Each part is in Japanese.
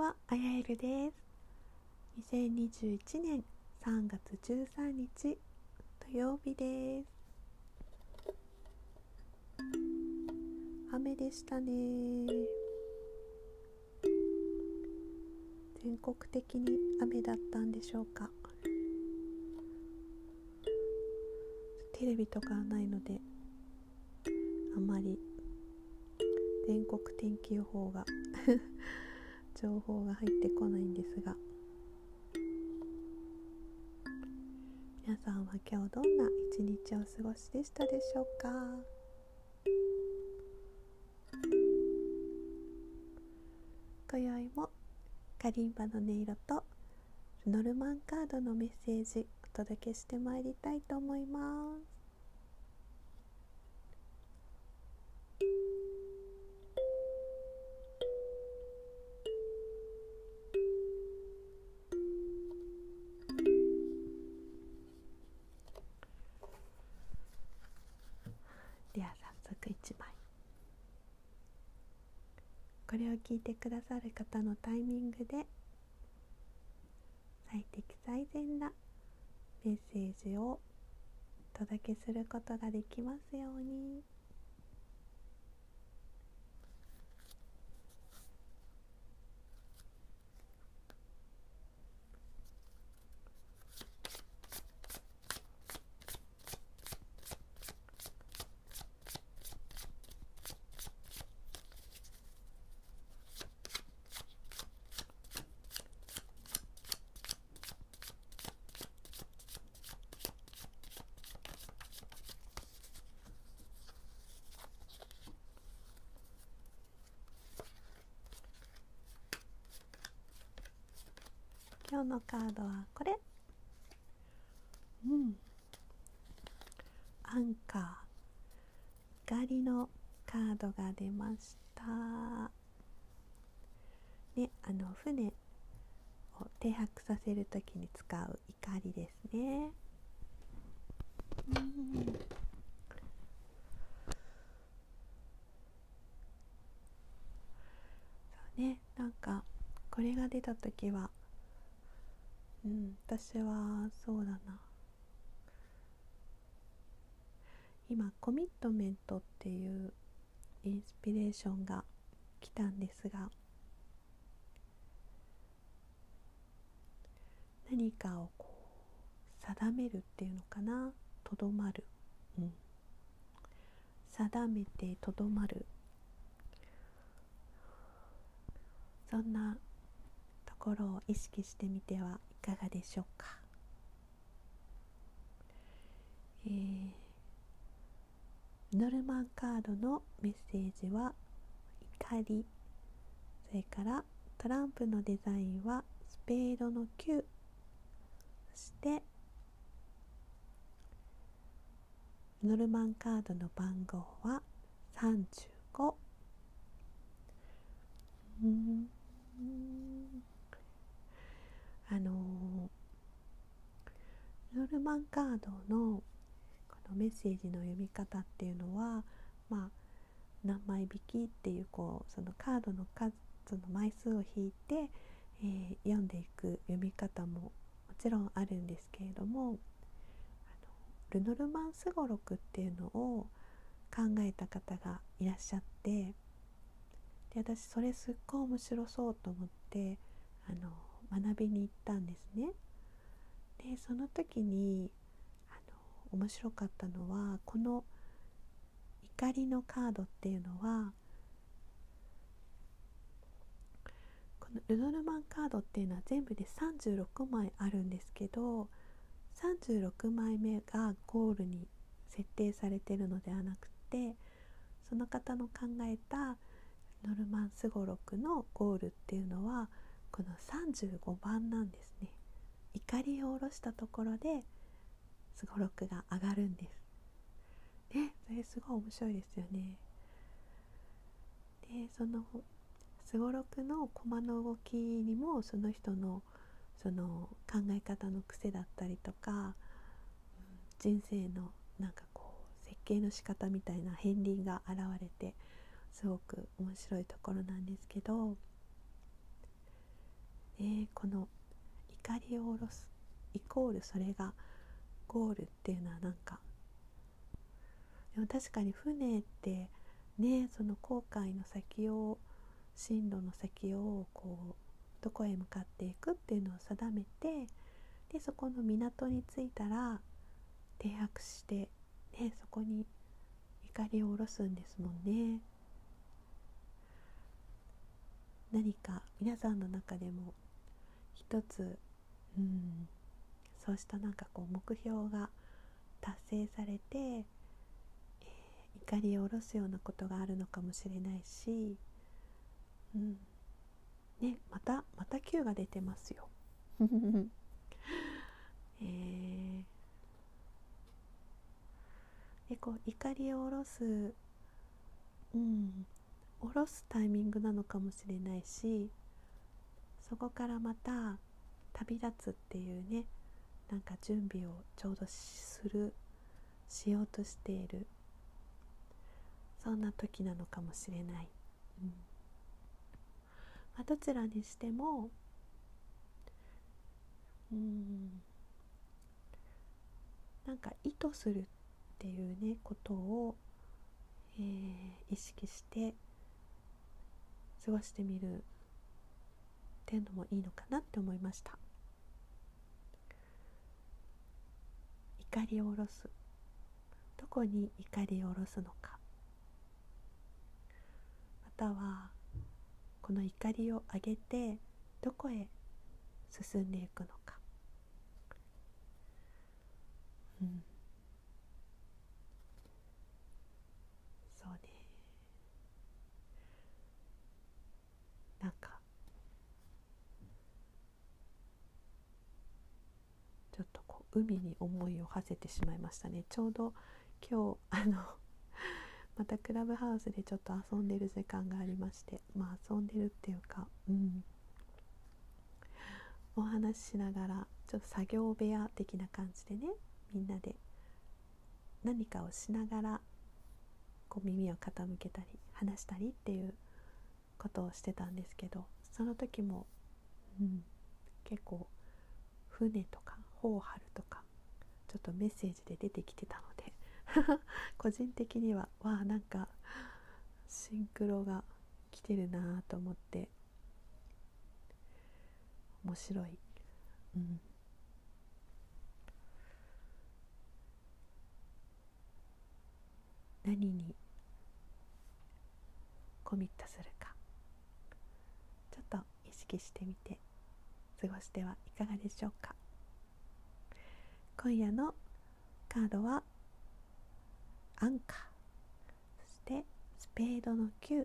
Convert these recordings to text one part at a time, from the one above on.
は、あやえるです。2021年3月13日土曜日です。雨でしたね。全国的に雨だったんでしょうか。テレビとかないのであまり全国天気予報が 情報が入ってこないんですが。皆さんは今日どんな一日をお過ごしでしたでしょうか？今宵もカリンバの音色とノルマンカードのメッセージお届けしてまいりたいと思います。これを聞いてくださる方のタイミングで最適最善なメッセージをお届けすることができますように。今日のカードはこれ。うん。アンカー。光のカードが出ました。ねあの船を停泊させる時に使う怒りですね。うん。そうねなんかこれが出た時はうん私はそうだな。今コミットメントっていうインスピレーションが来たんですが何かをこう定めるっていうのかな？とどまる、うん、定めてとどまる。そんなところを意識してみてはかがでしょうか、えー、ノルマンカードのメッセージは怒りそれからトランプのデザインはスペードの9そしてノルマンカードの番号は35うんあのノルマンカードのこのメッセージの読み方っていうのはまあ何枚引きっていうこうそのカードの数の枚数を引いて、えー、読んでいく読み方ももちろんあるんですけれどもあのルノルマンスゴロクっていうのを考えた方がいらっしゃってで私それすっごい面白そうと思ってあの学びに行ったんですね。でその時にあの面白かったのはこの怒りのカードっていうのはこのルノルマンカードっていうのは全部で36枚あるんですけど36枚目がゴールに設定されてるのではなくてその方の考えたノルマンスゴロクのゴールっていうのはこの35番なんですね。怒りを下ろしたところですごろくが上がるんです。ねそれすごい面白いですよね。でそのすごろくの駒の動きにもその人のその考え方の癖だったりとか、うん、人生のなんかこう設計の仕方みたいな片鱗が現れてすごく面白いところなんですけどえー、この怒りを下ろすイコールそれがゴールっていうのはなんかでも確かに船ってねその航海の先を進路の先をこうどこへ向かっていくっていうのを定めてでそこの港に着いたら停泊して、ね、そこに怒りを下ろすんですもんね。何か皆さんの中でも一つ、うん、そうしたなんかこう目標が達成されて、えー、怒りを下ろすようなことがあるのかもしれないし、うん。ね、またまた Q が出てますよ。えー、でこう怒りを下ろす、うん、下ろすタイミングなのかもしれないしそこからまた旅立つっていうねなんか準備をちょうどするしようとしている。そんな時なのかもしれない、うん。まあ、どちらにしてもうん。なんか意図するっていうねことを、えー、意識して過ごしてみるっていうのもいいのかなって思いました。怒りを下ろす。どこに怒りを下ろすのか。またはこの怒りを上げてどこへ進んでいくのか。うんなんかちょっとこう海に思いを馳せてしまいましたね。ちょうど今日 あのまたクラブハウスでちょっと遊んでる時間がありましてまあ遊んでるっていうかうん。お話ししながらちょっと作業部屋的な感じでねみんなで何かをしながらこう耳を傾けたり話したりっていうことをしてたんですけどその時も、うん、結構船とか帆を張るとかちょっとメッセージで出てきてたので 個人的にはわあなんかシンクロが来てるなと思って面白い、うん、何にコミットするかちょっと意識してみて過ごしてはいかがでしょうか？今夜のカードはアンカー。そしてスペードの9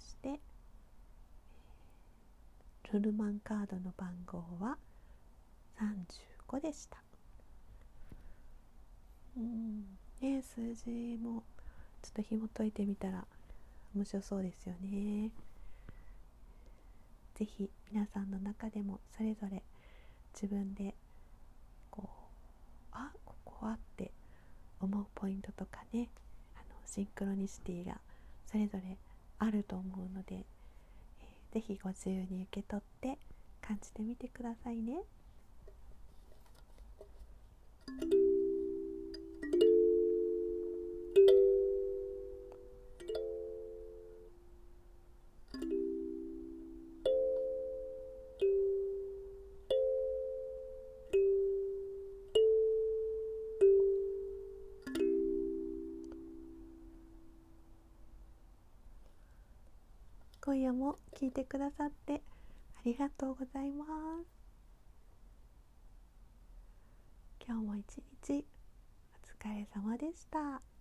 そしてルルマンカードの番号は35でした。うん。ね数字もちょっと紐解いてみたら面白そうですよね。是非皆さんの中でもそれぞれ自分であここはって思うポイントとかねあのシンクロニシティがそれぞれあると思うので、えー、ぜひご自由に受け取って感じてみてくださいね。も聞いてくださってありがとうございます。今日も一日お疲れ様でした。